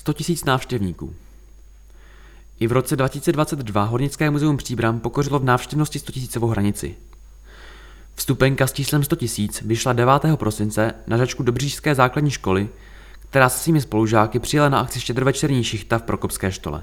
100 000 návštěvníků. I v roce 2022 Hornické muzeum Příbram pokořilo v návštěvnosti 100 000 hranici. Vstupenka s číslem 100 000 vyšla 9. prosince na řečku Dobřížské základní školy, která se svými spolužáky přijela na akci štědrovečerní šichta v Prokopské štole.